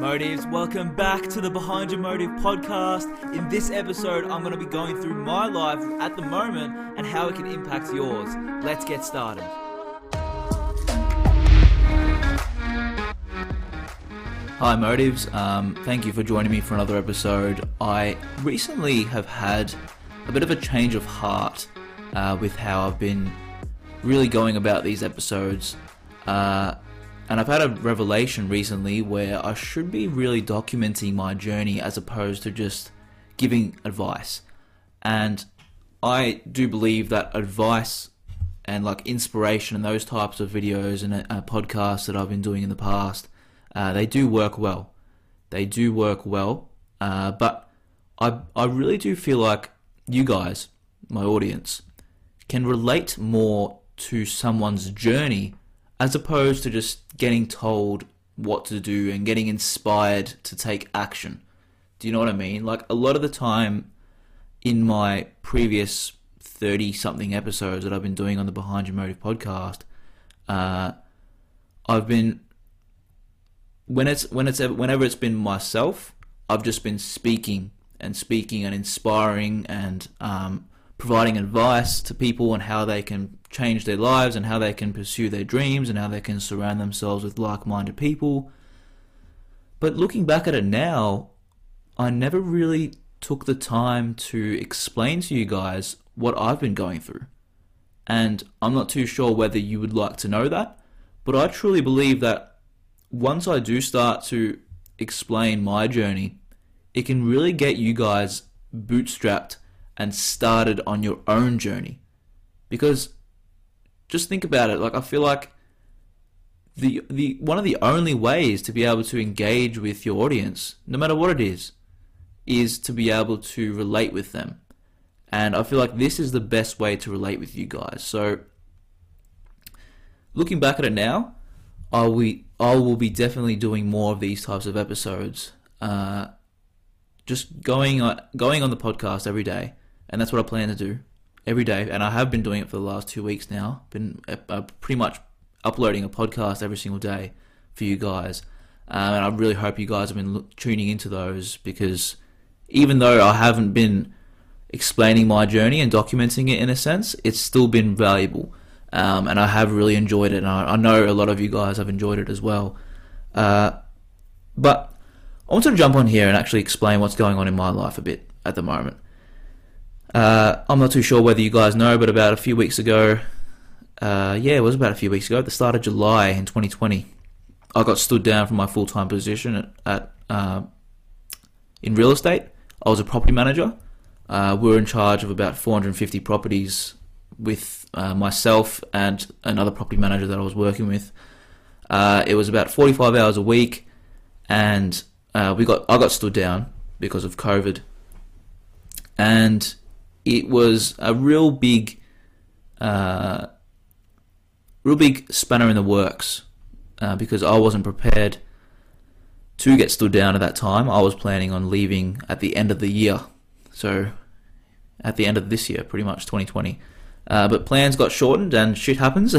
Motives, welcome back to the Behind Your Motive podcast. In this episode, I'm going to be going through my life at the moment and how it can impact yours. Let's get started. Hi, Motives. Um, thank you for joining me for another episode. I recently have had a bit of a change of heart uh, with how I've been really going about these episodes. Uh, and I've had a revelation recently where I should be really documenting my journey as opposed to just giving advice. And I do believe that advice and like inspiration and those types of videos and uh, podcasts that I've been doing in the past, uh, they do work well. They do work well. Uh, but I, I really do feel like you guys, my audience, can relate more to someone's journey as opposed to just getting told what to do and getting inspired to take action. Do you know what I mean? Like a lot of the time in my previous 30 something episodes that I've been doing on the Behind Your Motive podcast, uh, I've been when it's when it's whenever it's been myself, I've just been speaking and speaking and inspiring and um, providing advice to people on how they can change their lives and how they can pursue their dreams and how they can surround themselves with like minded people. But looking back at it now, I never really took the time to explain to you guys what I've been going through. And I'm not too sure whether you would like to know that, but I truly believe that once I do start to explain my journey, it can really get you guys bootstrapped and started on your own journey. Because just think about it. Like I feel like the the one of the only ways to be able to engage with your audience, no matter what it is, is to be able to relate with them. And I feel like this is the best way to relate with you guys. So looking back at it now, I we I will be definitely doing more of these types of episodes. Uh, just going on going on the podcast every day, and that's what I plan to do every day, and I have been doing it for the last two weeks now. Been uh, uh, pretty much uploading a podcast every single day for you guys, um, and I really hope you guys have been tuning into those because even though I haven't been explaining my journey and documenting it in a sense, it's still been valuable, um, and I have really enjoyed it, and I, I, know a lot of you guys have enjoyed it as well. Uh, but I want to jump on here and actually explain what's going on in my life a bit at the moment. Uh, I'm not too sure whether you guys know, but about a few weeks ago, uh, yeah, it was about a few weeks ago, at the start of July in 2020, I got stood down from my full time position at, at uh, in real estate. I was a property manager. Uh, we were in charge of about 450 properties with uh, myself and another property manager that I was working with. Uh, it was about 45 hours a week, and we got I got stood down because of COVID, and it was a real big, uh, real big spanner in the works uh, because I wasn't prepared to get stood down at that time. I was planning on leaving at the end of the year, so at the end of this year, pretty much 2020. Uh, but plans got shortened and shit happens.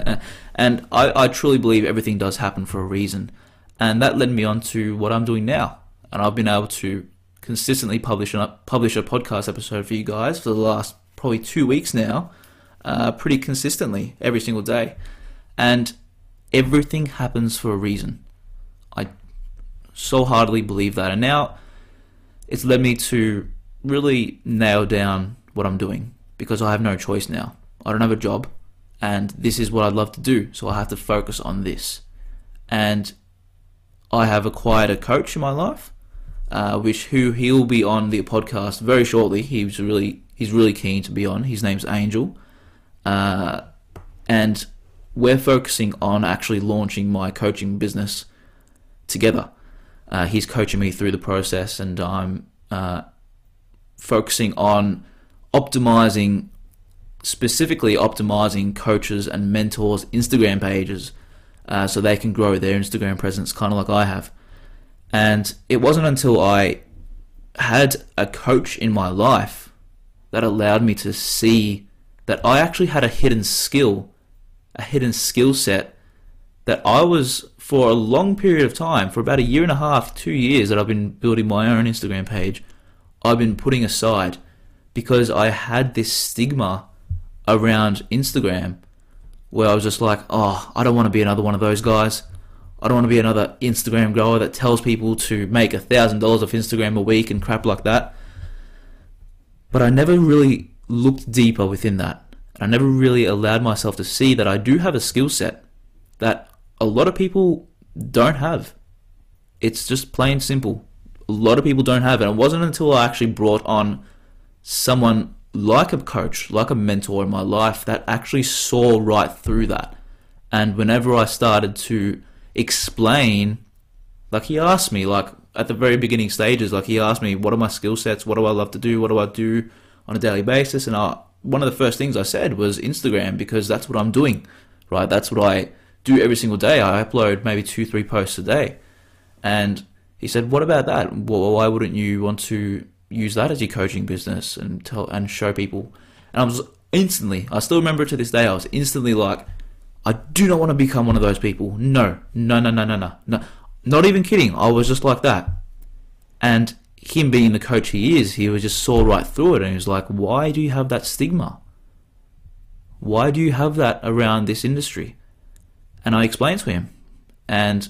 and I, I, truly believe everything does happen for a reason. And that led me on to what I'm doing now. And I've been able to consistently publish a, publish a podcast episode for you guys for the last probably two weeks now, uh, pretty consistently every single day. And everything happens for a reason. I so heartily believe that. And now it's led me to really nail down what I'm doing because I have no choice now. I don't have a job, and this is what I'd love to do, so I have to focus on this. And I have acquired a coach in my life uh, which who he'll be on the podcast very shortly. He's really he's really keen to be on. His name's Angel, uh, and we're focusing on actually launching my coaching business together. Uh, he's coaching me through the process, and I'm uh, focusing on optimizing, specifically optimizing coaches and mentors' Instagram pages, uh, so they can grow their Instagram presence, kind of like I have. And it wasn't until I had a coach in my life that allowed me to see that I actually had a hidden skill, a hidden skill set that I was for a long period of time, for about a year and a half, two years that I've been building my own Instagram page, I've been putting aside because I had this stigma around Instagram where I was just like, oh, I don't want to be another one of those guys. I don't want to be another Instagram grower that tells people to make a thousand dollars off Instagram a week and crap like that. But I never really looked deeper within that. I never really allowed myself to see that I do have a skill set that a lot of people don't have. It's just plain simple. A lot of people don't have it. And it wasn't until I actually brought on someone like a coach, like a mentor in my life that actually saw right through that. And whenever I started to explain, like he asked me, like at the very beginning stages, like he asked me, what are my skill sets? What do I love to do? What do I do on a daily basis? And I, one of the first things I said was Instagram because that's what I'm doing, right? That's what I do every single day. I upload maybe two, three posts a day. And he said, "What about that? Well, why wouldn't you want to use that as your coaching business and tell and show people?" And I was instantly, I still remember to this day. I was instantly like, "I do not want to become one of those people. No, no, no, no, no, no, no. Not even kidding. I was just like that." And him being the coach he is, he was just saw right through it, and he was like, "Why do you have that stigma? Why do you have that around this industry?" And I explained to him. And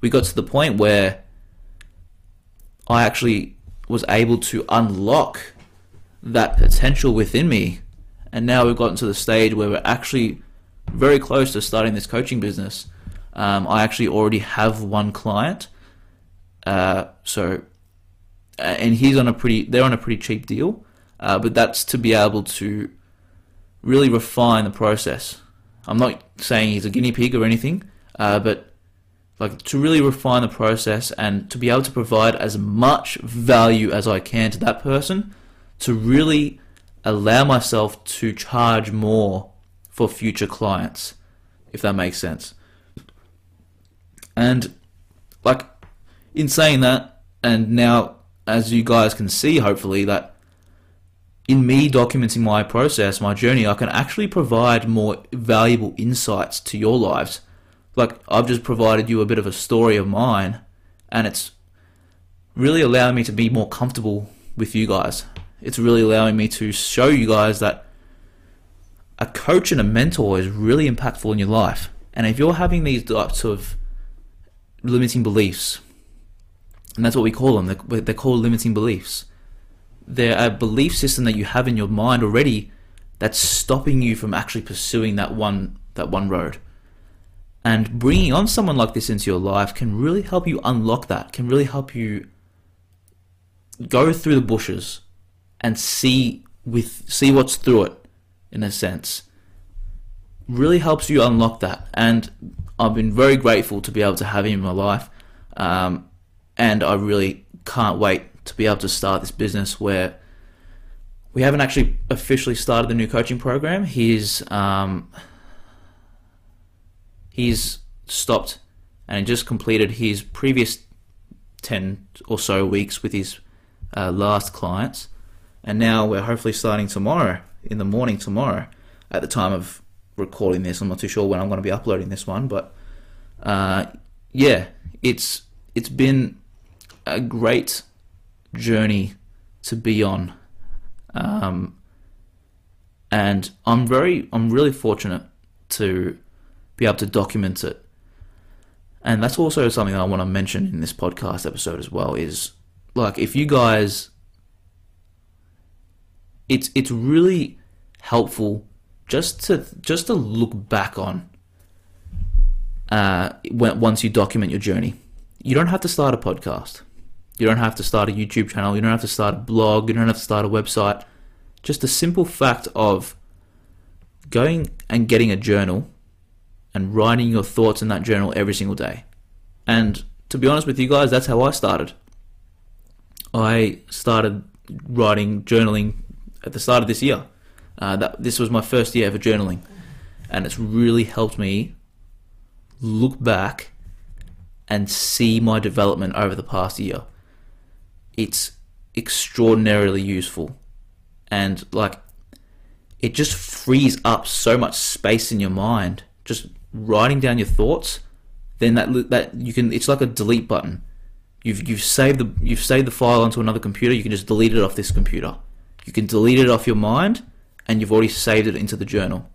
we got to the point where I actually was able to unlock that potential within me. And now we've gotten to the stage where we're actually very close to starting this coaching business. Um, I actually already have one client. Uh, so, and he's on a pretty, they're on a pretty cheap deal. Uh, but that's to be able to really refine the process. I'm not saying he's a guinea pig or anything, uh, but like to really refine the process and to be able to provide as much value as I can to that person to really allow myself to charge more for future clients, if that makes sense. And like in saying that, and now as you guys can see, hopefully, that in me documenting my process, my journey, I can actually provide more valuable insights to your lives. Like I've just provided you a bit of a story of mine, and it's really allowing me to be more comfortable with you guys. It's really allowing me to show you guys that a coach and a mentor is really impactful in your life. And if you're having these types of limiting beliefs, and that's what we call them, they're, they're called limiting beliefs they're a belief system that you have in your mind already that's stopping you from actually pursuing that one that one road. And bringing on someone like this into your life can really help you unlock that. Can really help you go through the bushes and see with see what's through it in a sense. Really helps you unlock that. And I've been very grateful to be able to have him in my life. Um, and I really can't wait to be able to start this business where we haven't actually officially started the new coaching program. He's um, he's stopped and just completed his previous ten or so weeks with his uh, last clients, and now we're hopefully starting tomorrow in the morning tomorrow. At the time of recording this, I'm not too sure when I'm going to be uploading this one, but uh, yeah, it's it's been a great journey to be on. Um, and I'm very, I'm really fortunate to be able to document it. And that's also something I want to mention in this podcast episode as well is like if you guys it's it's really helpful just to just to look back on uh, when, once you document your journey. You don't have to start a podcast. You don't have to start a YouTube channel. You don't have to start a blog. You don't have to start a website. Just the simple fact of going and getting a journal and writing your thoughts in that journal every single day. And to be honest with you guys, that's how I started. I started writing journaling at the start of this year. Uh, that this was my first year ever journaling, and it's really helped me look back and see my development over the past year it's extraordinarily useful and like it just frees up so much space in your mind just writing down your thoughts then that that you can it's like a delete button. You've you've saved the you've saved the file onto another computer. You can just delete it off this computer. You can delete it off your mind, and you've already saved it into the journal.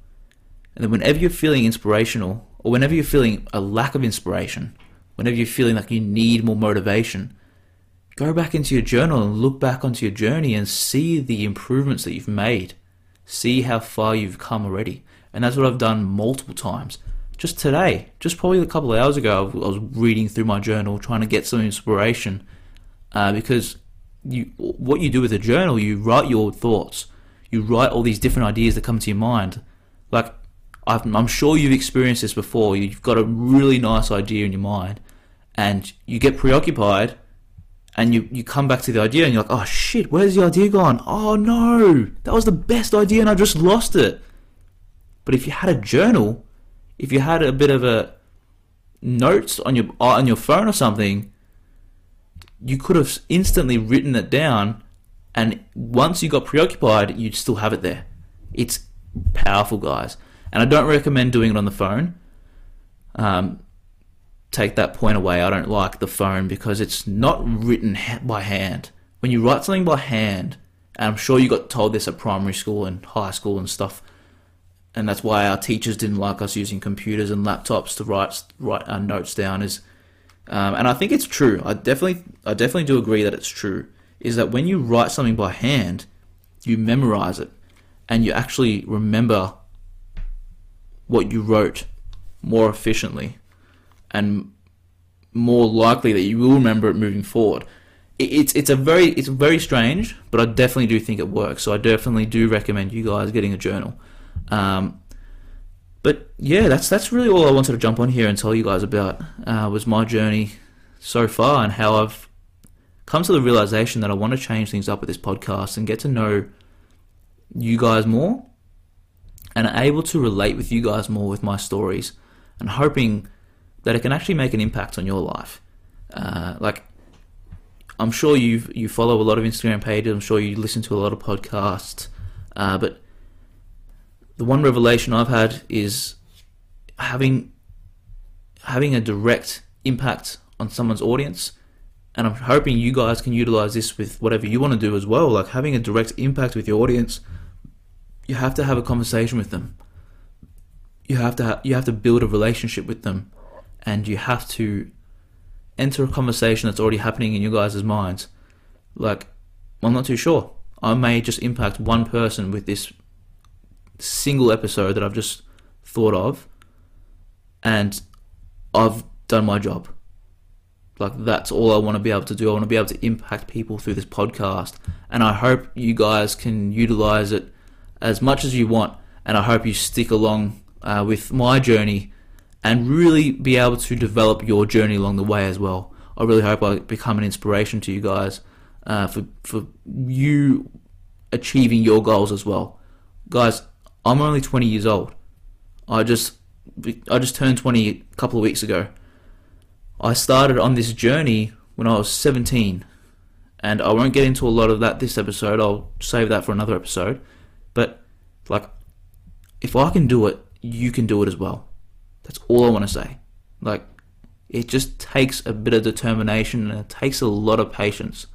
And then whenever you're feeling inspirational, or whenever you're feeling a lack of inspiration, whenever you're feeling like you need more motivation, go back into your journal and look back onto your journey and see the improvements that you've made. See how far you've come already. And that's what I've done multiple times. Just today, just probably a couple of hours ago, I was reading through my journal trying to get some inspiration uh, because you, what you do with a journal, you write your thoughts. You write all these different ideas that come to your mind. Like, i am sure you've experienced this before. You've got a really nice idea in your mind, and you get preoccupied, and you, you come back to the idea, and you're like, oh shit, where's the idea gone? Oh no, that was the best idea, and I just lost it. But if you had a journal, if you had a bit of a notes on your on your phone or something, you could have instantly written it down, and once you got preoccupied, you'd still have it there. It's powerful, guys, and I don't recommend doing it on the phone. Um, take that point away. I don't like the phone because it's not written by hand. When you write something by hand, and I'm sure you got told this at primary school and high school and stuff, and that's why our teachers didn't like us using computers and laptops to write write our notes down. Is um, and I think it's true. I definitely, I definitely do agree that it's true. Is that when you write something by hand, you memorize it, and you actually remember what you wrote more efficiently, and more likely that you will remember it moving forward. It's it's a very it's very strange, but I definitely do think it works. So I definitely do recommend you guys getting a journal. Um, but yeah, that's that's really all I wanted to jump on here and tell you guys about uh, was my journey so far and how I've come to the realization that I want to change things up with this podcast and get to know you guys more and able to relate with you guys more with my stories and hoping that it can actually make an impact on your life. Uh, like I'm sure you you follow a lot of Instagram pages. I'm sure you listen to a lot of podcasts, uh, but the one revelation I've had is having having a direct impact on someone's audience. And I'm hoping you guys can utilize this with whatever you want to do as well. Like having a direct impact with your audience you have to have a conversation with them. You have to ha- you have to build a relationship with them. And you have to enter a conversation that's already happening in your guys' minds. Like I'm not too sure. I may just impact one person with this single episode that I've just thought of, and I've done my job. Like that's all I want to be able to do. I want to be able to impact people through this podcast, and I hope you guys can utilize it as much as you want. And I hope you stick along uh, with my journey and really be able to develop your journey along the way as well. I really hope I become an inspiration to you guys uh, for for you achieving your goals as well, guys. I'm only 20 years old. I just I just turned 20 a couple of weeks ago. I started on this journey when I was 17, and I won't get into a lot of that this episode. I'll save that for another episode. But like, if I can do it, you can do it as well. That's all I want to say. Like, it just takes a bit of determination and it takes a lot of patience.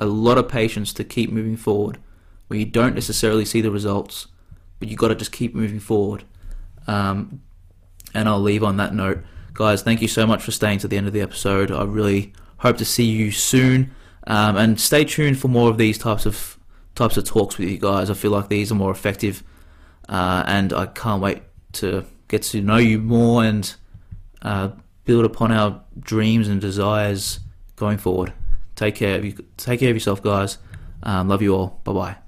A lot of patience to keep moving forward where you don't necessarily see the results but you got to just keep moving forward. Um, and I'll leave on that note, guys. Thank you so much for staying to the end of the episode. I really hope to see you soon, um, and stay tuned for more of these types of types of talks with you guys. I feel like these are more effective, uh, and I can't wait to get to know you more and uh, build upon our dreams and desires going forward. Take care of you. Take care of yourself, guys. Um, love you all. Bye bye.